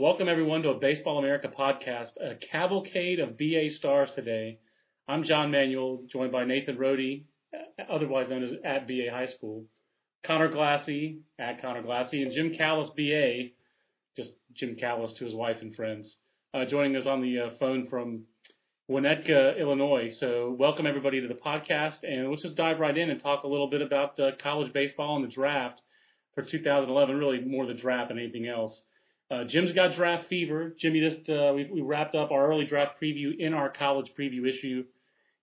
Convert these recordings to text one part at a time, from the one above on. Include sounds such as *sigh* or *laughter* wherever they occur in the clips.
Welcome everyone to a Baseball America podcast, a cavalcade of BA stars today. I'm John Manuel, joined by Nathan Rode, otherwise known as at BA High School, Conor Glassey at Conor Glassey, and Jim Callis BA, just Jim Callis to his wife and friends, uh, joining us on the uh, phone from Winnetka, Illinois. So welcome everybody to the podcast, and let's just dive right in and talk a little bit about uh, college baseball and the draft for 2011. Really more the draft than anything else. Uh, Jim's got draft fever. Jimmy just uh, we, we wrapped up our early draft preview in our college preview issue,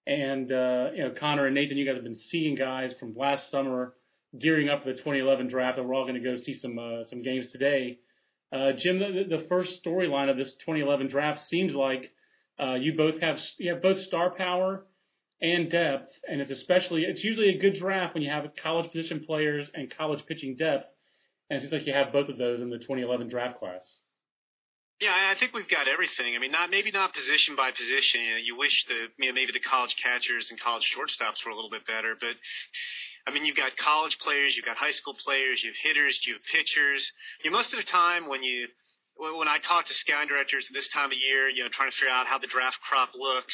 and uh, you know Conor and Nathan, you guys have been seeing guys from last summer gearing up for the 2011 draft, and we're all going to go see some uh, some games today. Uh, Jim, the, the first storyline of this 2011 draft seems like uh, you both have you have both star power and depth, and it's especially it's usually a good draft when you have college position players and college pitching depth. And it seems like you have both of those in the 2011 draft class. Yeah, I think we've got everything. I mean, not maybe not position by position. You, know, you wish the you know, maybe the college catchers and college shortstops were a little bit better, but I mean, you've got college players, you've got high school players, you have hitters, you have pitchers. You know, most of the time when you when I talk to scouting directors at this time of year, you know, trying to figure out how the draft crop looks,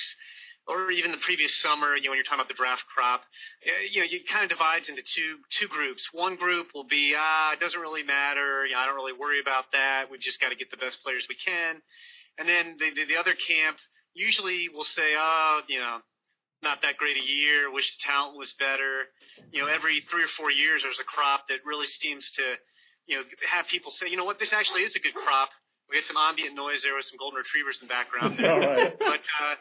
or even the previous summer, you know, when you're talking about the draft crop, uh, you know, it kind of divides into two two groups. One group will be, ah, it doesn't really matter. You know, I don't really worry about that. We've just got to get the best players we can. And then the the, the other camp usually will say, oh, you know, not that great a year. Wish the talent was better. You know, every three or four years there's a crop that really seems to, you know, have people say, you know what, this actually is a good crop. We get some ambient noise there with some golden retrievers in the background there. *laughs* All right. But uh,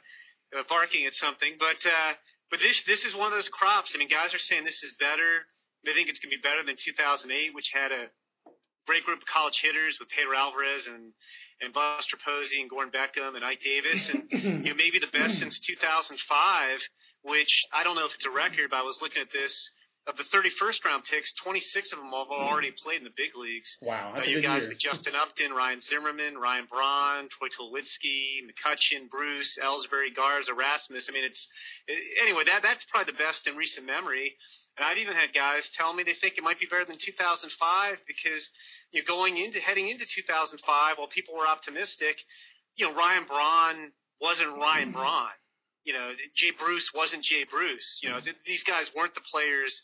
barking at something. But uh, but this this is one of those crops. I mean, guys are saying this is better. They think it's going to be better than 2008, which had a great group of college hitters with Pedro Alvarez and and Buster Posey and Gordon Beckham and Ike Davis, and you know maybe the best since 2005. Which I don't know if it's a record, but I was looking at this of the 31st round picks, 26 of them have already played in the big leagues. Wow, Uh, you guys year. like Justin Upton, Ryan Zimmerman, Ryan Braun, Troy Tulowitzki, McCutcheon, Bruce, Ellsbury, Garza, Rasmus. I mean, it's it, anyway that that's probably the best in recent memory. And I've even had guys tell me they think it might be better than 2005 because you're going into heading into 2005 while people were optimistic. You know, Ryan Braun wasn't Ryan Braun. You know, Jay Bruce wasn't Jay Bruce. You know, th- these guys weren't the players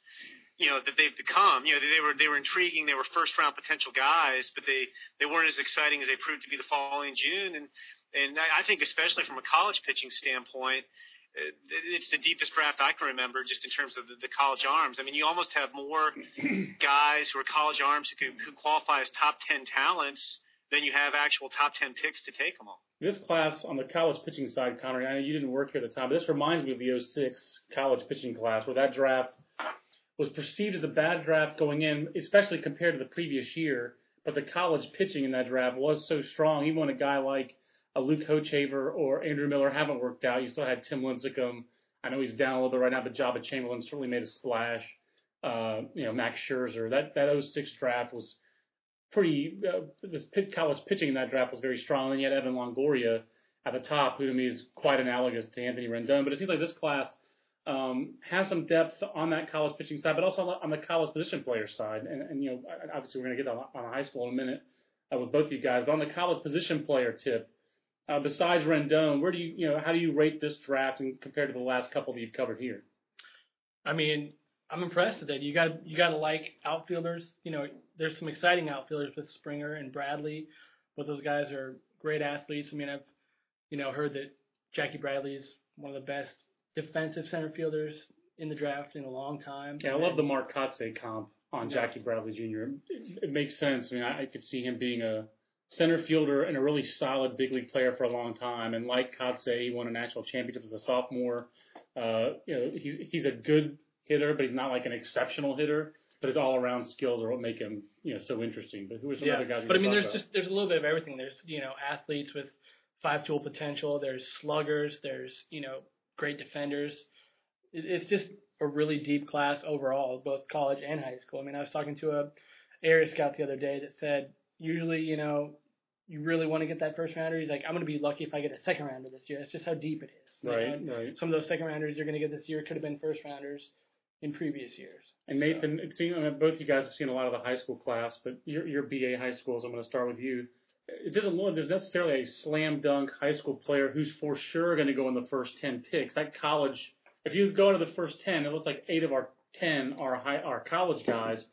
you know that they've become. You know, they were they were intriguing. They were first round potential guys, but they they weren't as exciting as they proved to be the following June. And and I I think especially from a college pitching standpoint, uh, it's the deepest draft I can remember, just in terms of the, the college arms. I mean, you almost have more *clears throat* guys who are college arms who could who qualify as top ten talents than you have actual top ten picks to take them all. This class on the college pitching side, Conor, I know you didn't work here at the time, but this reminds me of the 06 college pitching class where that draft was perceived as a bad draft going in, especially compared to the previous year. But the college pitching in that draft was so strong, even when a guy like a Luke Hochevar or Andrew Miller haven't worked out, you still had Tim Lincecum. I know he's down a little bit right now, but Joba Chamberlain certainly made a splash. Uh, you know, Max Scherzer. That that 06 draft was pretty. Uh, this pit, college pitching in that draft was very strong. And you had Evan Longoria at the top, who to me is quite analogous to Anthony Rendon. But it seems like this class um, has some depth on that college pitching side, but also on the, college position player side. And, and you know, obviously we're going to get on, on high school in a minute uh, with both of you guys. But on the college position player tip, uh, besides Rendon, where do you you know how do you rate this draft and compared to the last couple that you've covered here? I mean, I'm impressed with it. You got you got to like outfielders. You know, there's some exciting outfielders with Springer and Bradley, but those guys are great athletes. I mean, I've you know heard that Jackie Bradley is one of the best defensive center fielders in the draft in a long time. Yeah, I love the Mark Kotsay comp on Jackie Bradley Jr. It, it makes sense. I mean, I, I could see him being a center fielder and a really solid big league player for a long time. And like Kotsay, he won a national championship as a sophomore. Uh, you know, he's he's a good hitter, but he's not like an exceptional hitter. But his all around skills are what make him you know so interesting. But who are some yeah. other guys? But I mean, there's about? just there's a little bit of everything. There's you know athletes with five tool potential. There's sluggers. There's you know great defenders. It, it's just a really deep class overall, both college and high school. I mean, I was talking to a area scout the other day that said usually you know you really want to get that first rounder. He's like, I'm going to be lucky if I get a second rounder this year. That's just how deep it is. right, know? right. Some of those second rounders you're going to get this year could have been first rounders in previous years. And Nathan, it seems, I mean, both you guys have seen a lot of the high school class, but your your BA high schools. I'm going to start with you. It doesn't look there's necessarily a slam dunk high school player who's for sure going to go in the first ten picks. That college, if you go into the first ten, it looks like eight of our ten are high are college guys.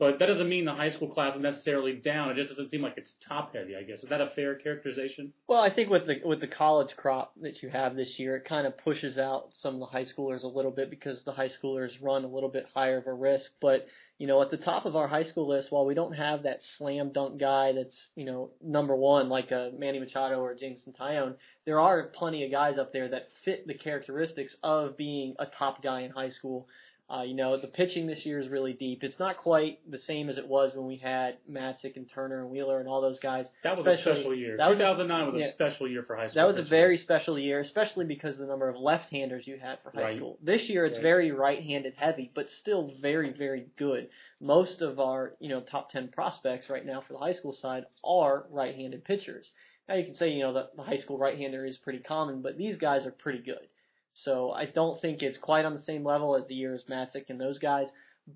But that doesn't mean the high school class is necessarily down. It just doesn't seem like it's top heavy. I guess is that a fair characterization? Well, I think with the with the college crop that you have this year, it kind of pushes out some of the high schoolers a little bit because the high schoolers run a little bit higher of a risk. But you know, at the top of our high school list, while we don't have that slam dunk guy that's you know number one like a Manny Machado or Jameson Taillon, there are plenty of guys up there that fit the characteristics of being a top guy in high school. Uh, you know, the pitching this year is really deep. It's not quite the same as it was when we had Matzek and Turner and Wheeler and all those guys. That was a special year. that was a- 2009 was a yeah. special year for high school. That was a very special year, especially because of the number of left-handers you had for high Right. school. This year it's Right. very right-handed heavy, but still very, very good. Most of our, you know, top 10 prospects right now for the high school side are right-handed pitchers. Now you can say, you know, the, the high school right-hander is pretty common, but these guys are pretty good. So I don't think it's quite on the same level as the years Matzek and those guys,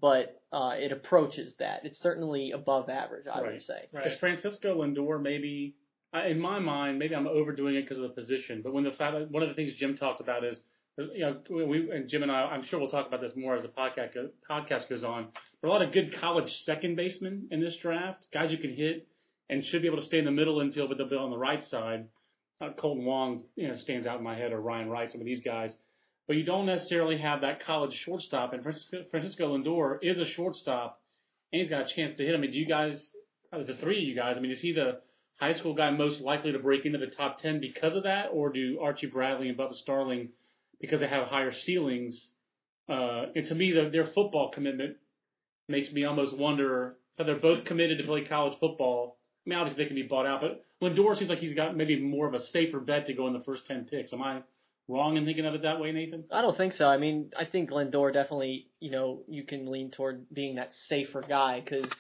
but uh, it approaches that. It's certainly above average, I Right. would say. Right. Is Francisco Lindor maybe? I- In my mind, maybe I'm overdoing it because of the position. But when the fact, one of the things Jim talked about is, you know, we and Jim and I, I'm sure we'll talk about this more as the podcast podcast goes on. But a lot of good college second basemen in this draft, guys who can hit and should be able to stay in the middle infield, but they'll be on the right side. Kolten Wong, you know, stands out in my head, or Ryan Wright, some of these guys. But you don't necessarily have that college shortstop, and Francisco, Francisco Lindor is a shortstop, and he's got a chance to hit. I mean, do you guys, the three of you guys, I mean, is he the high school guy most likely to break into the top 10 because of that, or do Archie Bradley and Bubba Starling, because they have higher ceilings? Uh, and to me, the, their football commitment makes me almost wonder how they're both committed to play college football. I mean, obviously they can be bought out, but Lindor seems like he's got maybe more of a safer bet to go in the first 10 picks. Am I wrong in thinking of it that way, Nathan? I don't think so. I mean, I think Lindor definitely, you know, you can lean toward being that safer guy because,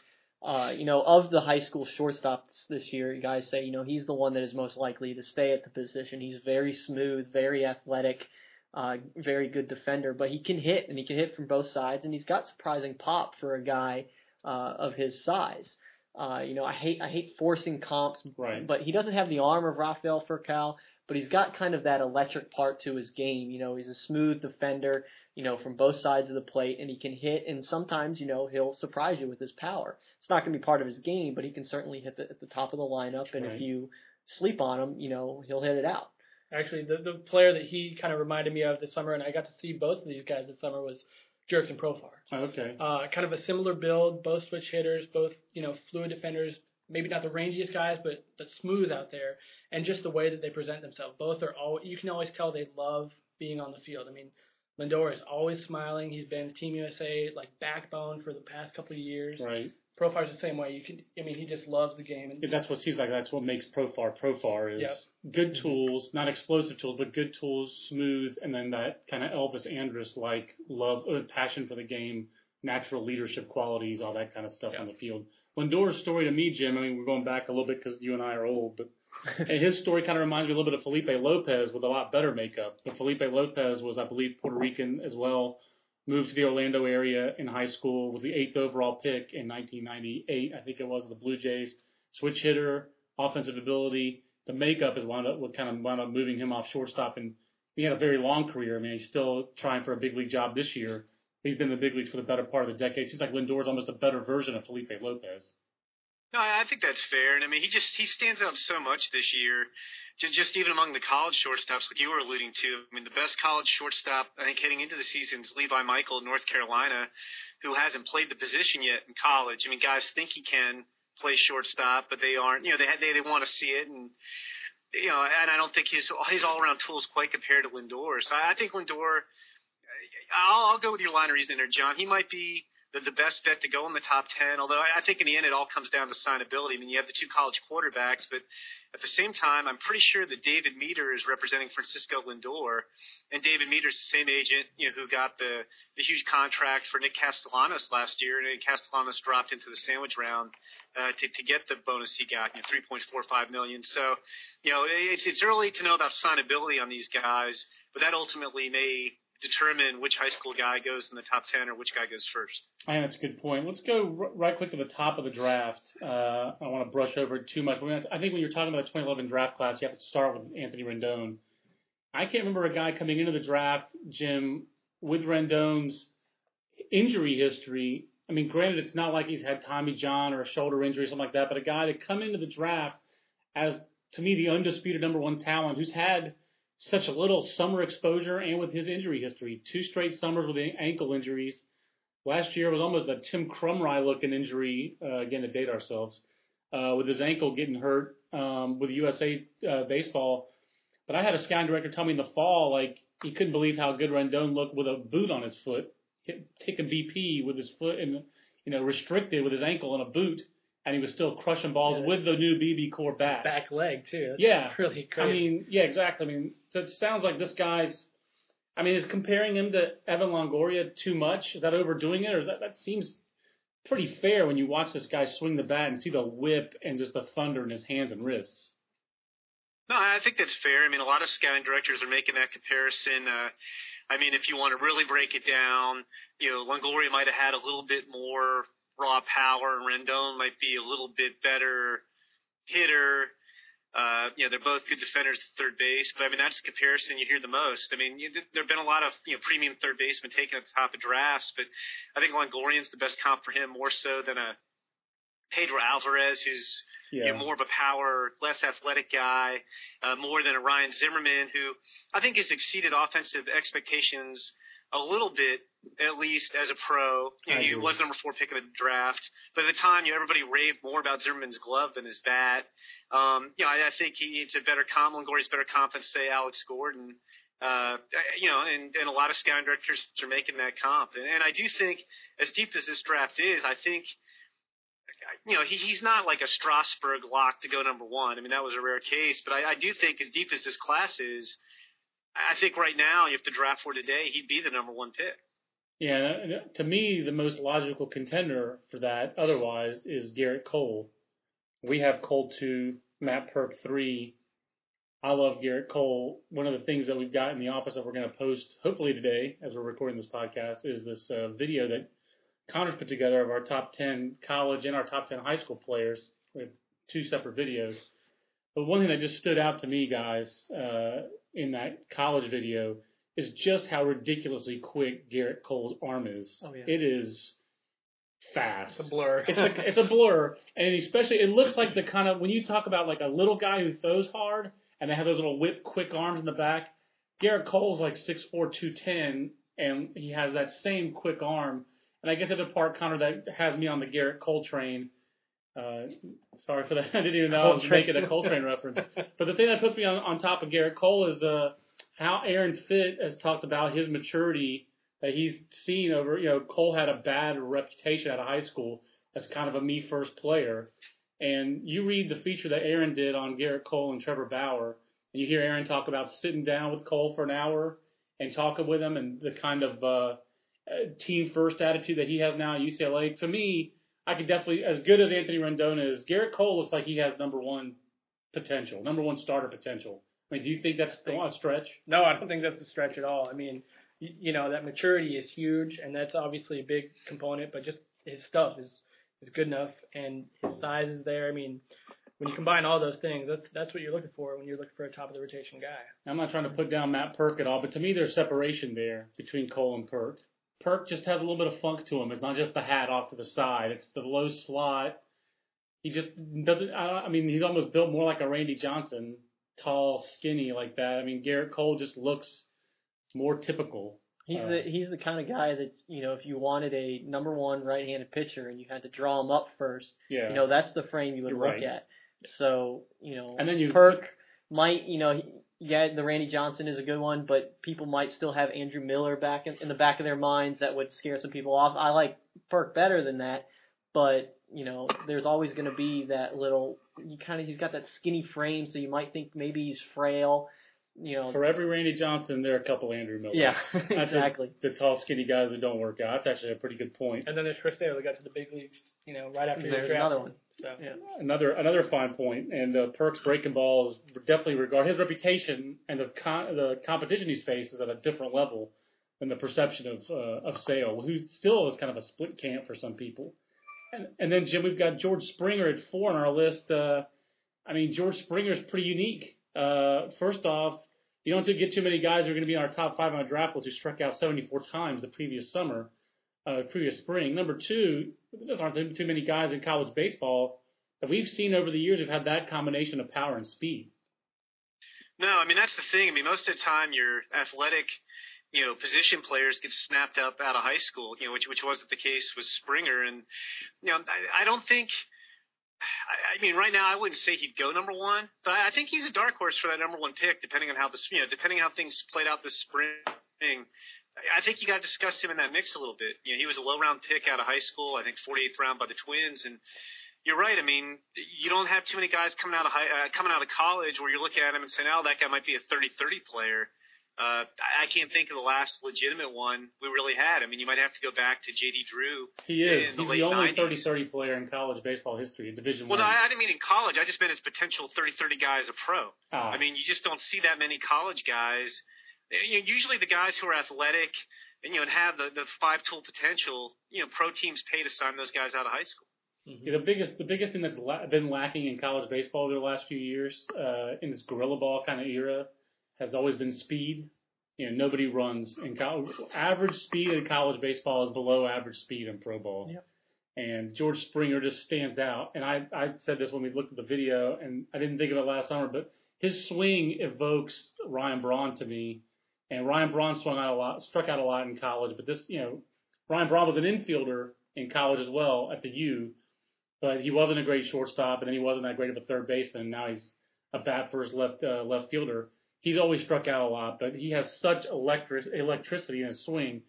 uh, you know, of the high school shortstops this year, you guys say, you know, he's the one that is most likely to stay at the position. He's very smooth, very athletic, uh, very good defender, but he can hit and he can hit from both sides, and he's got surprising pop for a guy uh, of his size. Uh, you know, I hate I hate forcing comps, Right. but he doesn't have the arm of Rafael Furcal but he's got kind of that electric part to his game. You know, he's a smooth defender, you know, from both sides of the plate, and he can hit, and sometimes, you know, he'll surprise you with his power. It's not going to be part of his game, but he can certainly hit the, at the top of the lineup, and Right. if you sleep on him, you know, he'll hit it out. Actually, the the player that he kind of reminded me of this summer, and I got to see both of these guys this summer was Jurickson Profar. Oh, okay. Uh, kind of a similar build, both switch hitters, both you know fluid defenders. Maybe not the rangiest guys, but but smooth out there, and just the way that they present themselves. Both are all you can always tell they love being on the field. I mean, Lindor is always smiling. He's been Team USA like backbone for the past couple of years. Right. Profar's the same way. You can, I mean, he just loves the game. And That's what seems like that's what makes Profar Profar is Yep. good tools, not explosive tools, but good tools, smooth, and then that kind of Elvis Andrus like love, uh, passion for the game, natural leadership qualities, all that kind of stuff Yeah. on the field. Lindor's story to me, Jim. I mean, we're going back a little bit because you and I are old, but *laughs* his story kind of reminds me a little bit of Felipe Lopez with a lot better makeup. But Felipe Lopez was, I believe, Puerto Rican as well. Moved to the Orlando area in high school. Was the eighth overall pick in 1998, I think it was. The Blue Jays. Switch hitter, offensive ability. The makeup is wound up what kind of wound up moving him off shortstop, and he had a very long career. I mean, he's still trying for a big league job this year. He's been in the big leagues for the better part of the decade. Seems like Lindor's almost a better version of Felipe Lopez. No, I think that's fair, and I mean he just he stands out so much this year, just even among the college shortstops, like you were alluding to. I mean, the best college shortstop I think heading into the season is Levi Michael, North Carolina, who hasn't played the position yet in college. I mean, guys think he can play shortstop, but they aren't. You know, they they they want to see it, and you know, and I don't think his his all around tools quite compare to Lindor. So I I think Lindor. I'll, I'll go with your line of reasoning there, John. He might be the, the best bet to go in the top 10. Although I, I think in the end it all comes down to signability. I mean, you have the two college quarterbacks, but at the same time, I'm pretty sure that David Meter is representing Francisco Lindor, and David Meter is the same agent, you know, who got the the huge contract for Nick Castellanos last year, and Castellanos dropped into the sandwich round uh, to to get the bonus he got, you know, 3.45 million. So, you know, it's it's early to know about signability on these guys, but that ultimately may determine which high school guy goes in the top 10 or which guy goes first. Think that's a good point. Let's go r- right quick to the top of the draft. Uh, I don't want to brush over it too much. But I think when you're talking about the 2011 draft class, you have to start with Anthony Rendon. I can't remember a guy coming into the draft, Jim, with Rendon's injury history. I mean, granted, it's not like he's had Tommy John or a shoulder injury or something like that, but a guy to come into the draft as, to me, the undisputed number one talent who's had – such a little summer exposure and with his injury history. Two straight summers with ankle injuries. Last year was almost a Tim Krumrie looking injury, uh, again to date ourselves, uh, with his ankle getting hurt um, with USA uh, baseball. But I had a scouting director tell me in the fall, like, he couldn't believe how good Rendon looked with a boot on his foot, hit, taking BP with his foot and, you know, restricted with his ankle in a boot and he was still crushing balls yeah. with the new BBCOR bat. Back leg too. That's yeah, really crazy. I mean, yeah, exactly. I mean, so it sounds like this guy's. I mean, is comparing him to Evan Longoria too much? Is that overdoing it, or is that that seems pretty fair when you watch this guy swing the bat and see the whip and just the thunder in his hands and wrists? No, I think that's fair. I mean, a lot of scouting directors are making that comparison. Uh, I mean, if you want to really break it down, you know, Longoria might have had a little bit more raw power, and Rendon might be a little bit better hitter. Uh, you know, they're both good defenders at third base, but I mean that's the comparison you hear the most. I mean, you, there have been a lot of you know premium third basemen taken at the top of drafts, but I think Longoria's the best comp for him more so than a Pedro Alvarez, who's yeah. you know, more of a power, less athletic guy, uh, more than a Ryan Zimmerman, who I think has exceeded offensive expectations a little bit, at least as a pro. You know, he was number four pick of the draft. But at the time, you know, everybody raved more about Zimmerman's glove than his bat. Um, you know, I, I think he, it's a better comp. Longoria's better comp than say Alex Gordon. Uh, you know, and, and a lot of scouting directors are making that comp. And, and I do think, as deep as this draft is, I think you know, he, he's not like a Strasburg lock to go number one. I mean, that was a rare case, but I, I do think as deep as this class is, I think right now, if the draft were today, he'd be the number one pick. Yeah, to me, the most logical contender for that, otherwise, is Gerrit Cole. We have Cole two, Matt Purke three. I love Gerrit Cole. One of the things that we've got in the office that we're going to post, hopefully today, as we're recording this podcast, is this uh, video that Connor's put together of our top ten college and our top ten high school players. We have two separate videos. But one thing that just stood out to me, guys, uh, in that college video is just how ridiculously quick Gerrit Cole's arm is. Oh, yeah. It is fast. It's a blur. it's like it's a blur, and especially it looks like the kind of when you talk about like a little guy who throws hard and they have those little whip quick arms in the back. Gerrit Cole's like six four two ten, and he has that same quick arm. And I guess at the part, Conor, that has me on the Gerrit Cole train uh, sorry for that. *laughs* I didn't even know I was making a Coltrane reference. But the thing that puts me on, on top of Gerrit Cole is uh, how Aaron Fitt has talked about his maturity that he's seen over. You know, Cole had a bad reputation out of high school as kind of a me first player. And you read the feature that Aaron did on Gerrit Cole and Trevor Bauer, and you hear Aaron talk about sitting down with Cole for an hour and talking with him and the kind of uh, team first attitude that he has now at UCLA. To me, I could definitely, as good as Anthony Rendon is, Gerrit Cole looks like he has number one potential, number one starter potential. I mean, do you think that's a stretch? No, I don't think that's a stretch at all. I mean, you, you know, that maturity is huge, and that's obviously a big component. But just his stuff is is good enough, and his size is there. I mean, when you combine all those things, that's that's what you're looking for when you're looking for a top of the rotation guy. I'm not trying to put down Matt Purke at all, but to me, there's separation there between Cole and Purke. Purke just has a little bit of funk to him. It's not just the hat off to the side. It's the low slot. He just doesn't. I, I mean, he's almost built more like a Randy Johnson, tall, skinny like that. I mean, Garrett Cole just looks more typical. He's uh, the he's the kind of guy that you know if you wanted a number one right-handed pitcher and you had to draw him up first, yeah. you know that's the frame you would look right. at. So you know, and then you Purke might you know yeah, the Randy Johnson is a good one, but people might still have Andrew Miller back in, in the back of their minds that would scare some people off. I like Purke better than that, but you know, there's always going to be that little. You kind of he's got that skinny frame, so you might think maybe he's frail. You know, For every Randy Johnson, there are a couple Andrew Millers. yeah, *laughs* exactly. The, the tall, skinny guys that don't work out. That's actually a pretty good point. And then there's Chris Sale, who got to the big leagues, you know, right after he was There's drafted. another one. So Yeah. Another another fine point, and uh, Purke's breaking balls definitely regard his reputation and the con- the competition he's faced is at a different level than the perception of uh, of Sale, who still is kind of a split camp for some people. And, and then Jim, we've got George Springer at four on our list. Uh, I mean, George Springer's pretty unique. Uh, first off, you don't get too many guys who are going to be in our top five on our draft list who struck out 74 times the previous summer, uh, previous spring. Number two, there aren't too many guys in college baseball that we've seen over the years who've had that combination of power and speed. No, I mean that's the thing. I mean most of the time your athletic, you know, position players get snapped up out of high school, you know, which which wasn't the case with Springer. And you know, I, I don't think. I, I mean, right now I wouldn't say he'd go number one, but I think he's a dark horse for that number one pick, depending on how this, you know, depending on how things played out this spring. I think you got to discuss him in that mix a little bit. You know, he was a low round pick out of high school. I think 48th round by the Twins, and you're right. I mean, you don't have too many guys coming out of high, uh, coming out of college where you're looking at him and saying, "Oh, that guy might be a 30-30 player." Uh, I can't think of the last legitimate one we really had. I mean, you might have to go back to J.D. Drew. He is. In the He's the only 90s. 30-30 player in college baseball history, Division Well, no, I didn't mean in college. I just meant as potential 30-30 guy as a pro. Ah, I mean, you just don't see that many college guys. You know, usually the guys who are athletic and you know and have the the five tool potential, you know, pro teams pay to sign those guys out of high school. Yeah, the biggest the biggest thing that's la- been lacking in college baseball over the last few years uh, in this gorilla ball kind of era has always been speed. You know, nobody runs in college. Average speed in college baseball is below average speed in pro ball. Yep. And George Springer just stands out. And I I said this when we looked at the video, and I didn't think of it last summer, but his swing evokes Ryan Braun to me. And Ryan Braun swung out a lot, struck out a lot in college, but this, you know, Ryan Braun was an infielder in college as well at the U but he wasn't a great shortstop, and then he wasn't that great of a third baseman. And now he's a bat first left uh, left fielder. He's always struck out a lot, but he has such electric electricity in his swing,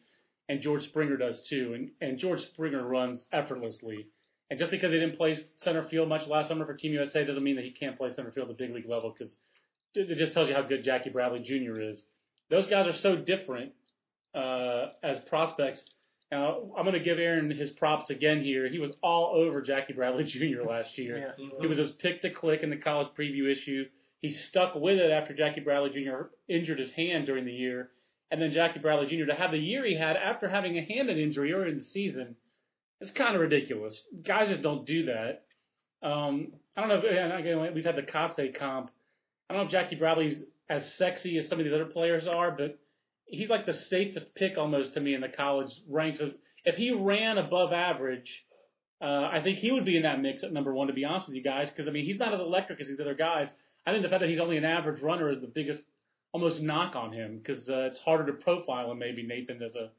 and George Springer does too. And and George Springer runs effortlessly. And just because he didn't play center field much last summer for Team USA doesn't mean that he can't play center field at the big league level because it it just tells you how good Jackie Bradley Jr. is. Those guys are so different uh, as prospects. Now, I'm going to give Aaron his props again here. He was all over Jackie Bradley *laughs* Jr. last year. Yeah. He was his pick to click in the college preview issue. He stuck with it after Jackie Bradley Jr. injured his hand during the year. And then Jackie Bradley Jr. to have the year he had after having a hand injury earlier in the season, it's kind of ridiculous. Guys just don't do that. Um, I don't know if, and again, we've had the Kotsay comp. I don't know if Jackie Bradley's as sexy as some of the other players are, but he's like the safest pick almost to me in the college ranks. If he ran above average, uh, I think he would be in that mix at number one. To be honest with you guys, because I mean he's not as electric as these other guys. I think the fact that he's only an average runner is the biggest almost knock on him because uh, it's harder to profile him maybe Nathan as a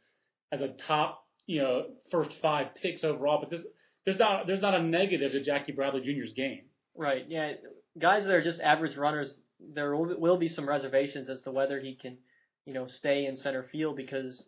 as a top you know first five picks overall. But this there's not there's not a negative to Jackie Bradley Jr.'s game. Right. Yeah. Guys that are just average runners, there will, will be some reservations as to whether he can, you know, stay in center field because,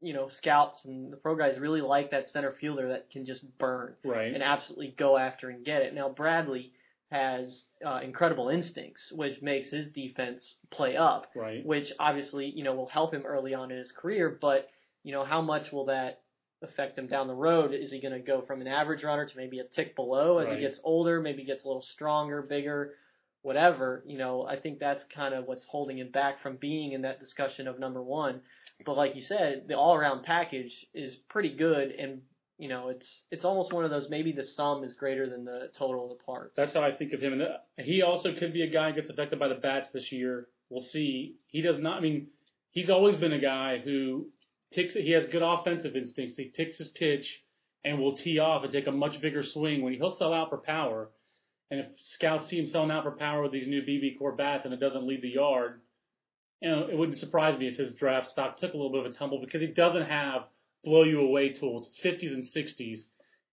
you know, scouts and the pro guys really like that center fielder that can just burn Right. and absolutely go after and get it. Now Bradley has uh, incredible instincts, which makes his defense play up, Right. which obviously you know will help him early on in his career. But you know, how much will that affect him down the road? Is he going to go from an average runner to maybe a tick below as Right. he gets older? Maybe gets a little stronger, bigger, whatever. You know, I think that's kind of what's holding him back from being in that discussion of number one. But like you said, the all-around package is pretty good, and you know, it's it's almost one of those maybe the sum is greater than the total of the parts. That's how I think of him. And uh, he also could be a guy who gets affected by the bats this year. We'll see. He does not. I mean, he's always been a guy who picks. He has good offensive instincts. He picks his pitch and will tee off and take a much bigger swing when he'll sell out for power. And if scouts see him selling out for power with these new BBCOR bats and it doesn't leave the yard, you know, it wouldn't surprise me if his draft stock took a little bit of a tumble because he doesn't have blow you away tools. It's 50s and 60s,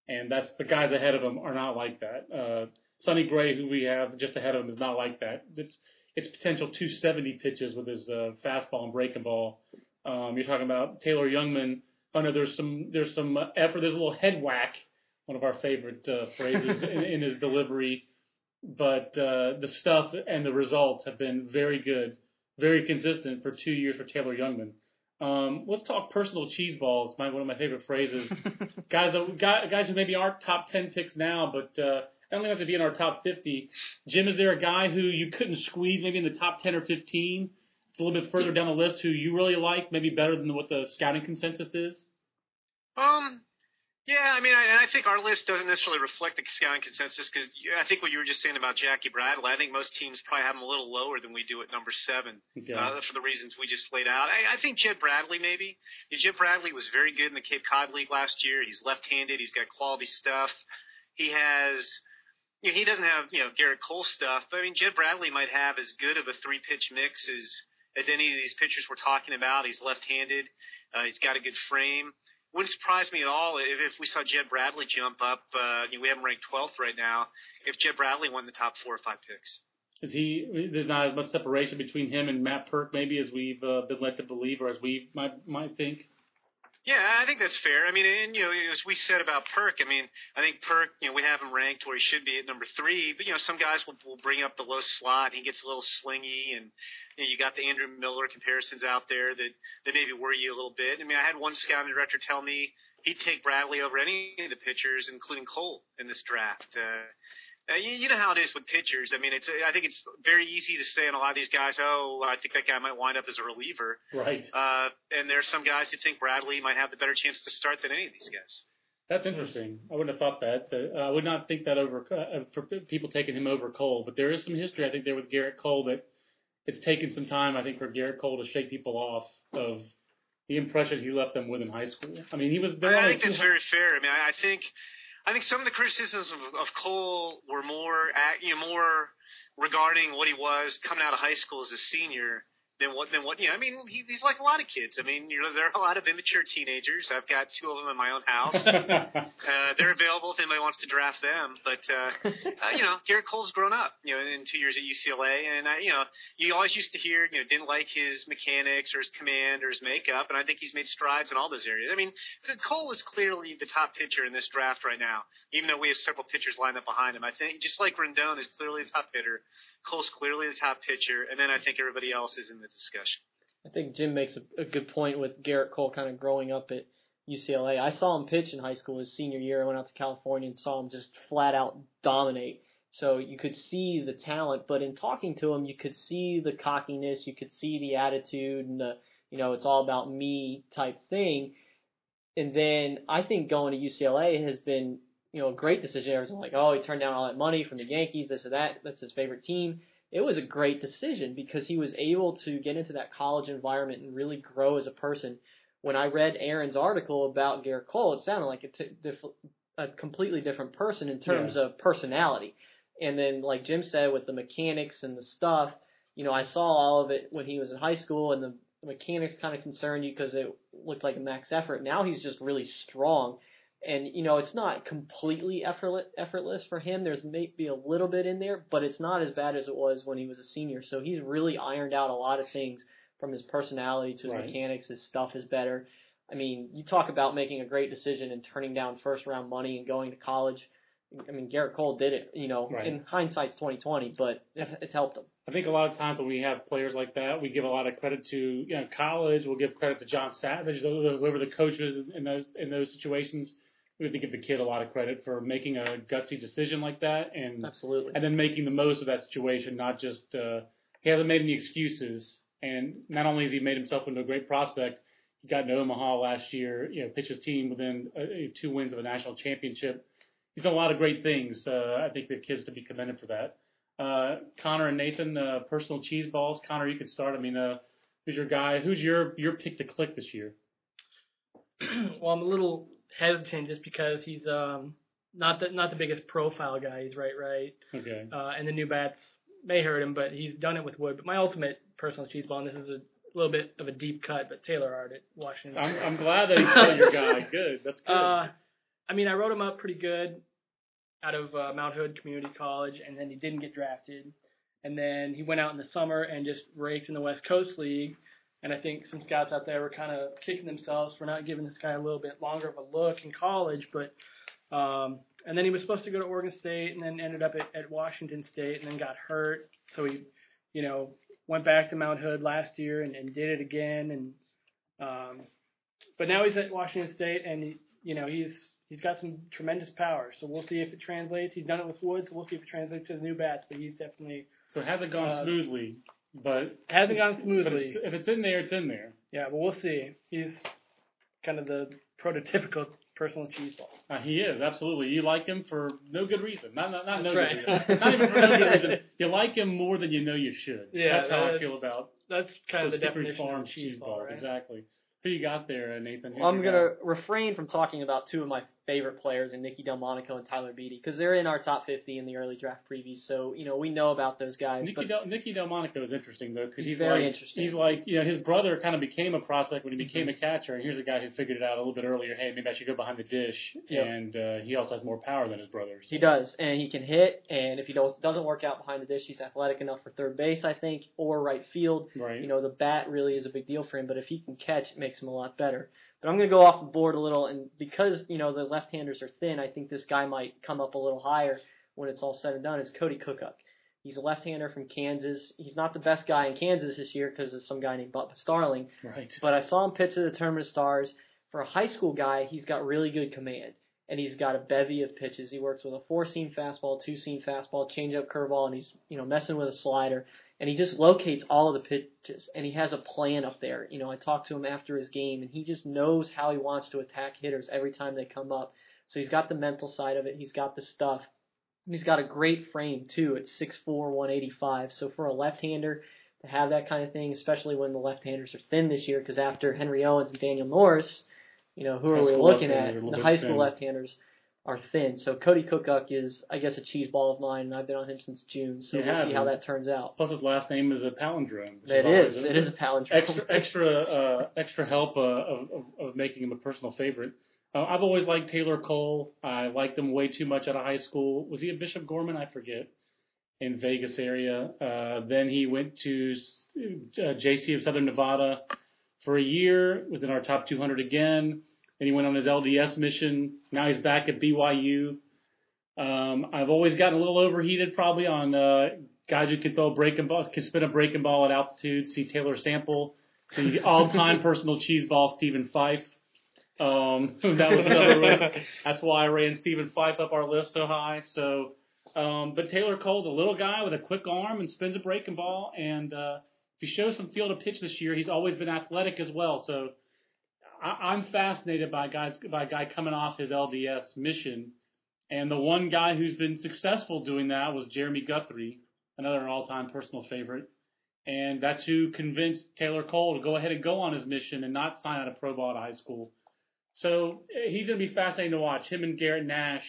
and that's the guys ahead of him are not like that. Uh, Sonny Gray, who we have just ahead of him, is not like that. It's its potential 270 pitches with his uh, fastball and breaking ball. Um, you're talking about Taylor Jungmann. Oh no, there's some there's some effort. There's a little head whack, one of our favorite uh, phrases *laughs* in, in his delivery. But uh, the stuff and the results have been very good, very consistent for two years for Taylor Jungmann. Um, let's talk personal cheese balls. My one of my favorite phrases. *laughs* guys, guys who maybe aren't top ten picks now, but uh, only have to be in our top fifty. Jim, is there a guy who you couldn't squeeze maybe in the top ten or fifteen? It's a little bit further down the list who you really like, maybe better than what the scouting consensus is. Um, yeah, I mean, I, I think our list doesn't necessarily reflect the scouting consensus because I think what you were just saying about Jackie Bradley, I think most teams probably have him a little lower than we do at number seven okay. uh, for the reasons we just laid out. I, I think Jed Bradley maybe. Yeah, Jed Bradley was very good in the Cape Cod League last year. He's left-handed. He's got quality stuff. He has. You know, he doesn't have you know Gerrit Cole stuff, but I mean Jed Bradley might have as good of a three-pitch mix as as any of these pitchers we're talking about. He's left-handed. Uh, he's got a good frame wouldn't surprise me at all if, if we saw Jed Bradley jump up. Uh, you know, we have him ranked 12th right now. If Jed Bradley won the top four or five picks. Is he? There's not as much separation between him and Matt Purke, maybe as we've uh, been led to believe, or as we might might think. Yeah, I think that's fair. I mean, and you know, as we said about Purke, I mean, I think Purke, you know, we have him ranked where he should be at number three, but you know, some guys will, will bring up the low slot. He gets a little slingy, and you, know, you got the Andrew Miller comparisons out there that that maybe worry you a little bit. I mean, I had one scouting director tell me he'd take Bradley over any of the pitchers, including Cole, in this draft. Uh, uh, you, you know how it is with pitchers. I mean, it's I think it's very easy to say on a lot of these guys, oh, I think that guy might wind up as a reliever. Right. Uh, and there's some guys who think Bradley might have the better chance to start than any of these guys. That's interesting. I wouldn't have thought that. Uh, I would not think that over uh, for people taking him over Cole. But there is some history, I think, there with Gerrit Cole that it's taken some time, I think, for Gerrit Cole to shake people off of the impression he left them with in high school. I mean, he was. I think that's very fair. I mean, I think I think some of the criticisms of, of Cole were more, at, you know, more regarding what he was coming out of high school as a senior than what than what you know. I mean, he, he's like a lot of kids. I mean, you know, there are a lot of immature teenagers. I've got two of them in my own house. *laughs* uh, they're available if anybody wants to draft them. But uh, *laughs* uh, you know, Gerrit Cole's grown up. You know, in two years at UCLA, and I, you know, you always used to hear, you know, didn't like his mechanics or his command or his makeup, and I think he's made strides in all those areas. I mean, Cole is clearly the top pitcher in this draft right now, even though we have several pitchers lined up behind him. I think just like Rendon is clearly the top hitter. Cole's clearly the top pitcher, and then I think everybody else is in the discussion. I think Jim makes a, a good point with Gerrit Cole kind of growing up at UCLA. I saw him pitch in high school his senior year. I went out to California and saw him just flat out dominate. So you could see the talent, but in talking to him, you could see the cockiness, you could see the attitude and the, you know, it's all about me type thing. And then I think going to UCLA has been you know, a great decision. Everyone's like, oh, he turned down all that money from the Yankees, this or that. That's his favorite team. It was a great decision because he was able to get into that college environment and really grow as a person. When I read Aaron's article about Gerrit Cole, it sounded like a, t- diff- a completely different person in terms yeah. of personality. And then, like Jim said, with the mechanics and the stuff, you know, I saw all of it when he was in high school, and the mechanics kind of concerned you because it looked like a max effort. Now he's just really strong and you know it's not completely effortless effortless for him. There's maybe a little bit in there, but it's not as bad as it was when he was a senior. So he's really ironed out a lot of things from his personality to his right. mechanics. His stuff is better. I mean, you talk about making a great decision and turning down first round money and going to college. I mean, Gerrit Cole did it. You know, right. in hindsight's 2020, but it's helped him. I think a lot of times when we have players like that, we give a lot of credit to you know college. We'll give credit to John Savage, whoever the coach is in those in those situations we have to give the kid a lot of credit for making a gutsy decision like that, and absolutely, and then making the most of that situation. Not just uh, he hasn't made any excuses, and not only has he made himself into a great prospect, he got to Omaha last year. You know, pitched his team within uh, two wins of a national championship. He's done a lot of great things. Uh, I think the kid's to be commended for that. Uh, Conor and Nathan, uh, personal cheese balls. Conor, you could start. I mean, uh, who's your guy? Who's your your pick to click this year? *clears throat* well, I'm a little hesitant just because he's um not the not the biggest profile guy. He's right, right. Okay. Uh, and the new bats may hurt him, but he's done it with wood. But my ultimate personal cheese ball, and this is a little bit of a deep cut, but Taylor Ard at Washington. I'm, I'm glad that he's still your guy. *laughs* Good. That's good. Uh, I mean, I wrote him up pretty good out of uh, Mount Hood Community College, and then he didn't get drafted. and then he went out in the summer and just raked in the West Coast League. And I think some scouts out there were kind of kicking themselves for not giving this guy a little bit longer of a look in college. But um, and then he was supposed to go to Oregon State, and then ended up at, at Washington State, and then got hurt. So he, you know, went back to Mount Hood last year and, and did it again. And um, but now he's at Washington State, and he, you know he's he's got some tremendous power. So we'll see if it translates. He's done it with Woods. So we'll see if it translates to the new bats. But he's definitely So it hasn't gone Uh, smoothly, but hasn't it's- gone But smoothly. it's, if it's in there, it's in there. Yeah, but we'll see. He's kind of the prototypical personal cheese ball. Uh, he is absolutely. You like him for no good reason. Not not, not no That's good reason. Not even for no good reason. *laughs* You like him more than you know you should. Yeah, that's how I feel about That's kind of the Hickory definition Farm of cheese, ball, right? Exactly. Who you got there, uh, Nathan? Who's I'm gonna guy? refrain from talking about two of my favorite players, in Nicky Delmonico and Tyler Beede, because they're in our top 50 in the early draft previews. So you know we know about those guys. Nicky, Del, Nicky Delmonico is interesting though because He's he's, very like interesting. he's like you know his brother kind of became a prospect when he became Mm-hmm. a catcher, and here's a guy who figured it out a little bit earlier. Hey, maybe I should go behind the dish, Yep. and uh, he also has more power than his brothers. He does, and he can hit. And if he does, doesn't work out behind the dish, he's athletic enough for third base, I think, or right field. Right. You know, the bat really is a big deal for him, but if he can catch, it makes him a lot better. But I'm going to go off the board a little, and because you know the left-handers are thin, I think this guy might come up a little higher when it's all said and done. Is Cody Kukuk. He's a left-hander from Kansas. He's not the best guy in Kansas this year because of some guy named Bubba Starling. right. But I saw him pitch at the Tournament of Stars. For a high school guy, he's got really good command, and he's got a bevy of pitches. He works with a four-seam fastball, two-seam fastball, changeup, curveball, and he's you know messing with a slider. And he just locates all of the pitches, and he has a plan up there. You know, I talked to him after his game, and he just knows how he wants to attack hitters every time they come up. So he's got the mental side of it. He's got the stuff. And he's got a great frame too at 6'4", 185. So for a left-hander to have that kind of thing, especially when the left-handers are thin this year, because after Henry Owens and Daniel Norris, you know, who are we looking at? are a little The high school left-handers are thin. So Cody Kukuk is, I guess, a cheese ball of mine, and I've been on him since June. So You we'll see how that turns out. Plus his last name is a palindrome. It always is. It is a palindrome. extra extra uh, extra help uh, of, of of making him a personal favorite. Uh, I've always liked Taylor Cole. I liked him way too much out of high school. Was he a Bishop Gorman? I forget. In Vegas area. Uh, then he went to uh, JC of Southern Nevada for a year. Was in our top 200 again. Then he went on his LDS mission. Now he's back at BYU. Um, I've always gotten a little overheated probably on uh, guys who can throw a breaking ball, can spin a breaking ball at altitude. See Taylor Sample. See all-time *laughs* personal cheese ball Stephen Fife. Um, *laughs* that was another one. That's why I ran Stephen Fife up our list so high. So, um, but Taylor Cole's a little guy with a quick arm and spins a breaking ball. And uh, if he shows some field of pitch this year, he's always been athletic as well. So I, I'm fascinated by guys by a guy coming off his LDS mission. And the one guy who's been successful doing that was Jeremy Guthrie, another all-time personal favorite. And that's who convinced Taylor Cole to go ahead and go on his mission and not sign out of pro ball at high school. So eh, he's going to be fascinating to watch. Him and Garrett Nash,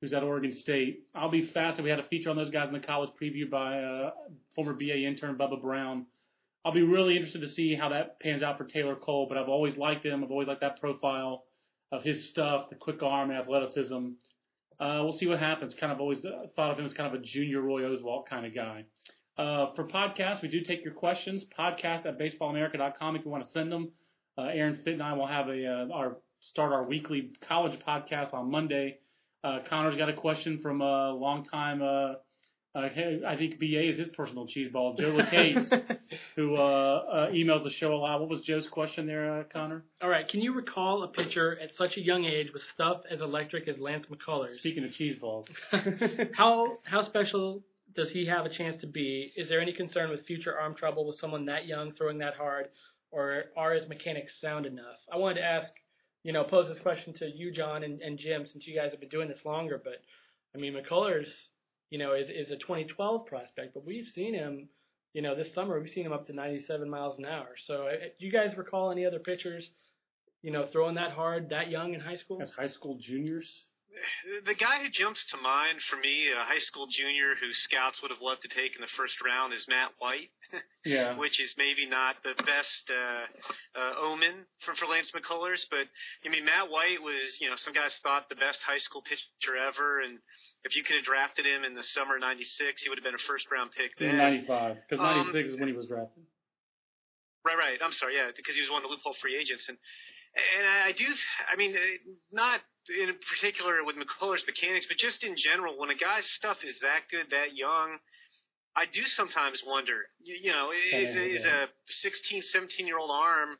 who's at Oregon State. I'll be fascinated. We had a feature on those guys in the college preview by uh, former BA intern Bubba Brown. I'll be really interested to see how that pans out for Taylor Cole. But I've always liked him. I've always liked that profile of his stuff, the quick arm and athleticism. Uh, we'll see what happens. Kind of always uh, thought of him as kind of a junior Roy Oswalt kind of guy. Uh, for podcasts, we do take your questions. Podcast at baseballamerica.com if you want to send them. Uh, Aaron Fitt and I will have a uh, our start our weekly college podcast on Monday. Uh, Conor's got a question from a longtime, uh, I think BA is his personal cheese ball, *laughs* Joe Lacaze, who uh, uh, emails the show a lot. What was Joe's question there, uh, Conor? All right. Can you recall a pitcher at such a young age with stuff as electric as Lance McCullers? Speaking of cheese balls, *laughs* how how special does he have a chance to be? Is there any concern with future arm trouble with someone that young throwing that hard, or are his mechanics sound enough? I wanted to ask, you know, pose this question to you, John and, and Jim, since you guys have been doing this longer. But I mean, McCullers, you know, is is a 2012 prospect, but we've seen him. You know, this summer we've seen him up to 97 miles an hour. So, uh, do you guys recall any other pitchers, you know, throwing that hard that young in high school? as high school juniors, the guy who jumps to mind for me, a high school junior who scouts would have loved to take in the first round, is Matt White. *laughs* yeah. Which is maybe not the best uh, uh, omen for, for Lance McCullers, but I mean Matt White was, you know, some guys thought the best high school pitcher ever, and if you could have drafted him in the summer '96, he would have been a first round pick then. '95, because '96 um, is when he was drafted. Right, right. I'm sorry, yeah, because he was one of the loophole free agents, and and I do, I mean, uh, not in particular with McCullers mechanics, but just in general, when a guy's stuff is that good, that young, I do sometimes wonder, you, you know, is, is a 16, 17 year old arm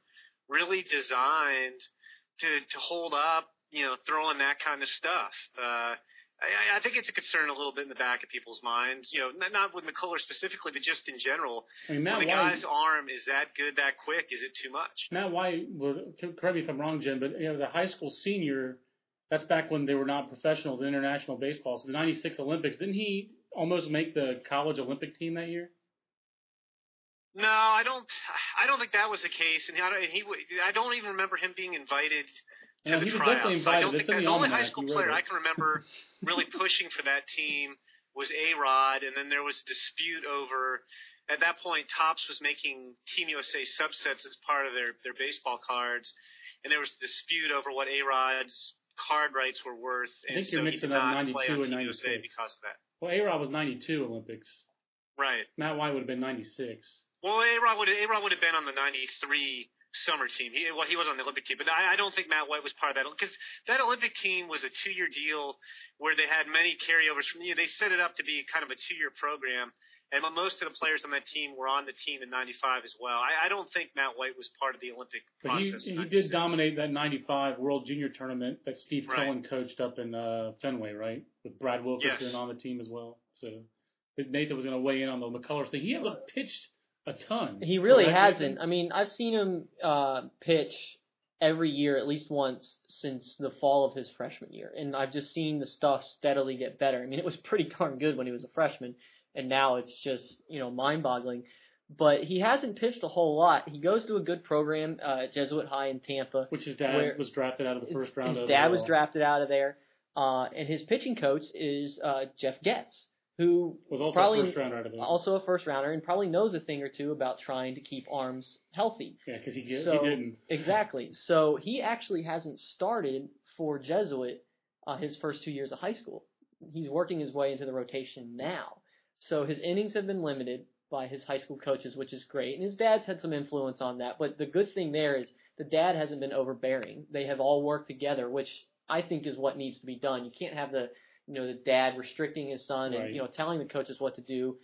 really designed to, to hold up, you know, throwing that kind of stuff? Uh, I, I think it's a concern a little bit in the back of people's minds. You know, not, not with McCuller specifically, but just in general. I mean, Matt when a guy's arm is that good, that quick, is it too much? Matt White was, correct me if I'm wrong, Jim, but he was a high school senior. That's back when they were not professionals in international baseball. So the '96 Olympics, didn't he almost make the college Olympic team that year? No, I don't. I don't think that was the case, and he, I don't even remember him being invited to the tryouts. So I don't think that the only high school player I can remember really pushing for that team was A Rod, and then there was a dispute over. At that point, Topps was making Team USA subsets as part of their their baseball cards, and there was a dispute over what A Rod's card rights were worth, and so you're mixing up '92 and '96 because of that. Well, A Rod was '92 Olympics. Right. Matt White would have been '96. Well, A Rod would A Rod would have been on the '93 summer team. He, well, he was on the Olympic team, but I, I don't think Matt White was part of that because that Olympic team was a two-year deal where they had many carryovers from. You know, they set it up to be kind of a two-year program, and most of the players on that team were on the team in '95 as well. I, I don't think Matt White was part of the Olympic but process. He, he did dominate that '95 World Junior Tournament that Steve right. Cohen coached up in uh, Fenway, right, with Brad Wilkerson yes. on the team as well. So Nathan was going to weigh in on the McCullers thing. He hasn't pitched a ton. He really hasn't. I mean, I've seen him uh, pitch every year at least once since the fall of his freshman year, and I've just seen the stuff steadily get better. I mean, it was *laughs* pretty darn good when he was a freshman, and now it's just you know mind-boggling. But he hasn't pitched a whole lot. He goes to a good program uh, at Jesuit High in Tampa, which his dad was drafted out of the first round. His dad was drafted out of there, uh, and his pitching coach is uh, Jeff Getz who was also probably a first rounder out of it. also a first rounder and probably knows a thing or two about trying to keep arms healthy. Yeah, because he, did, so, he didn't. exactly. So he actually hasn't started for Jesuit uh, his first two years of high school. He's working his way into the rotation now. So his innings have been limited by his high school coaches, which is great. And his dad's had some influence on that. But the good thing there is the dad hasn't been overbearing. They have all worked together, which I think is what needs to be done. You can't have the you know, the dad restricting his son right. and, you know, telling the coaches what to do.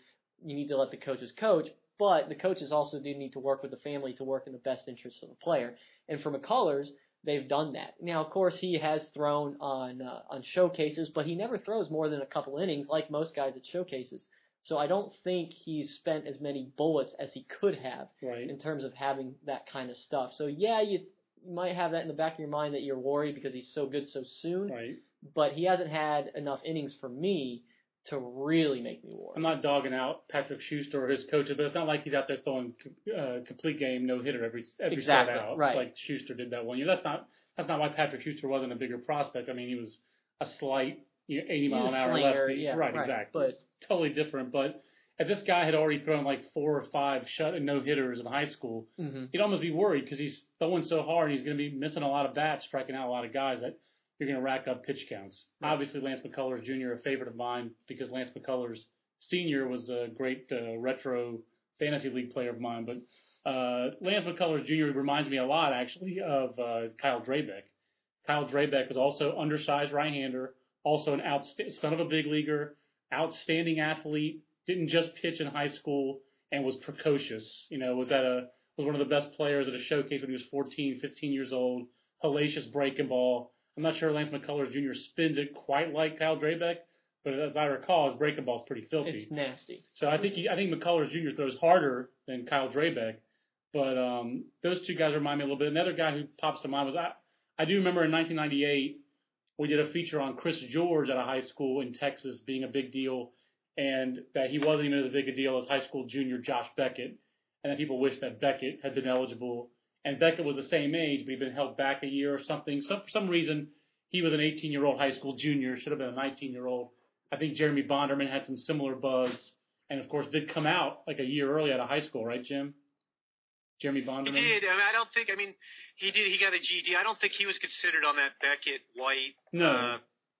You need to let the coaches coach, but the coaches also do need to work with the family to work in the best interest of the player. And for McCullers, they've done that. Now, of course, he has thrown on uh, on showcases, but he never throws more than a couple innings, like most guys at showcases. So I don't think he's spent as many bullets as he could have right. in terms of having that kind of stuff. So yeah, you, you might have that in the back of your mind that you're worried because he's so good so soon. Right but he hasn't had enough innings for me to really make me worry. I'm not dogging out Patrick Schuster or his coaches, but it's not like he's out there throwing uh, complete game no hitter every every exactly, start out right. like Schuster did that one year. That's not that's not why Patrick Schuster wasn't a bigger prospect. I mean, he was a slight you know, 80 mile an hour slinger, lefty, yeah, right, right? Exactly, But it's totally different. But if this guy had already thrown like four or five shut and no hitters in high school, mm-hmm. he'd almost be worried because he's throwing so hard. He's going to be missing a lot of bats, striking out a lot of guys. That you're going to rack up pitch counts. Right. Obviously, Lance McCullers Jr. a favorite of mine because Lance McCullers Sr. was a great uh, retro fantasy league player of mine. But uh, Lance McCullers Jr. reminds me a lot, actually, of uh, Kyle Drabek. Kyle Drabek was also undersized right-hander, also an outst- son of a big leaguer, outstanding athlete. Didn't just pitch in high school and was precocious. You know, was at a was one of the best players at a showcase when he was 14, 15 years old. Hellacious breaking ball I'm not sure Lance McCullers Jr. spins it quite like Kyle Drabek, but as I recall, his breaking ball is pretty filthy. It's nasty. So I think he, I think McCullers Jr. throws harder than Kyle Drabek, but um, those two guys remind me a little bit. Another guy who pops to mind was I I do remember in 1998 we did a feature on Chris George at a high school in Texas being a big deal, and that he wasn't even as big a deal as high school junior Josh Beckett, and that people wished that Beckett had been eligible and Beckett was the same age, but he'd been held back a year or something. So for some reason, he was an 18 year old high school junior, should have been a 19 year old. I think Jeremy Bonderman had some similar buzz, and of course did come out like a year early out of high school, right, Jim? Jeremy Bonderman. He did. I, mean, I don't think. I mean, he did. He got a GED. I don't think he was considered on that Beckett White. No, uh,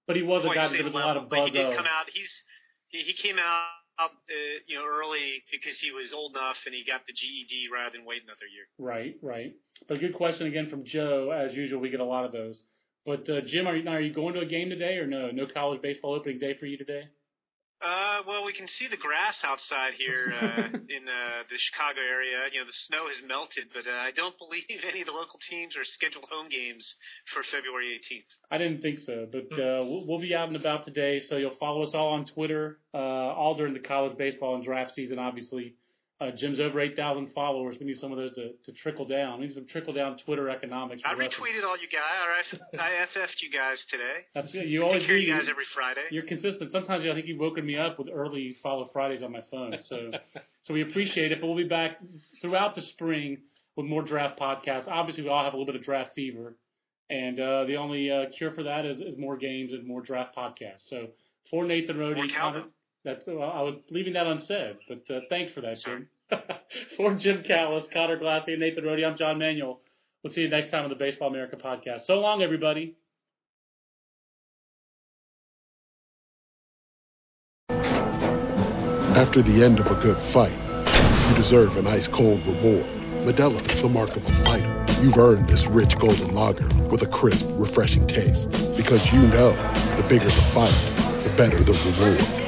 but he was a guy that there was a lot of but buzz he did of. come out. He's he, he came out. Uh, you know, early because he was old enough and he got the GED rather than wait another year. Right, right. But good question again from Joe. As usual, we get a lot of those. But uh, Jim, are you, now, are you going to a game today or no? No college baseball opening day for you today? Uh, well, we can see the grass outside here uh, *laughs* in uh, the Chicago area. You know, the snow has melted, but uh, I don't *laughs* believe any of the local teams are scheduled home games for February 18th. I didn't think so, but uh, we'll, we'll be out and about today. So you'll follow us all on Twitter, uh, all during the college baseball and draft season, obviously. Uh, Jim's over 8,000 followers. We need some of those to, to trickle down. We need some trickle down Twitter economics. I retweeted all you guys. I FF'd *laughs* you guys today. That's it. You I always care you guys every Friday. You're consistent. Sometimes I think you've woken me up with early follow Fridays on my phone. So, *laughs* so we appreciate it. But we'll be back throughout the spring with more draft podcasts. Obviously, we all have a little bit of draft fever, and uh, the only uh, cure for that is, is more games and more draft podcasts. So, for Nathan Rode, Conor- that's well, I was leaving that unsaid, but uh, thanks for that, Jim. *laughs* for Jim Callis, Conor Glassey, and Nathan Rode, I'm John Manuel. We'll see you next time on the Baseball America podcast. So long, everybody. After the end of a good fight, you deserve an ice cold reward. Modelo is the mark of a fighter. You've earned this rich golden lager with a crisp, refreshing taste. Because you know the bigger the fight, the better the reward.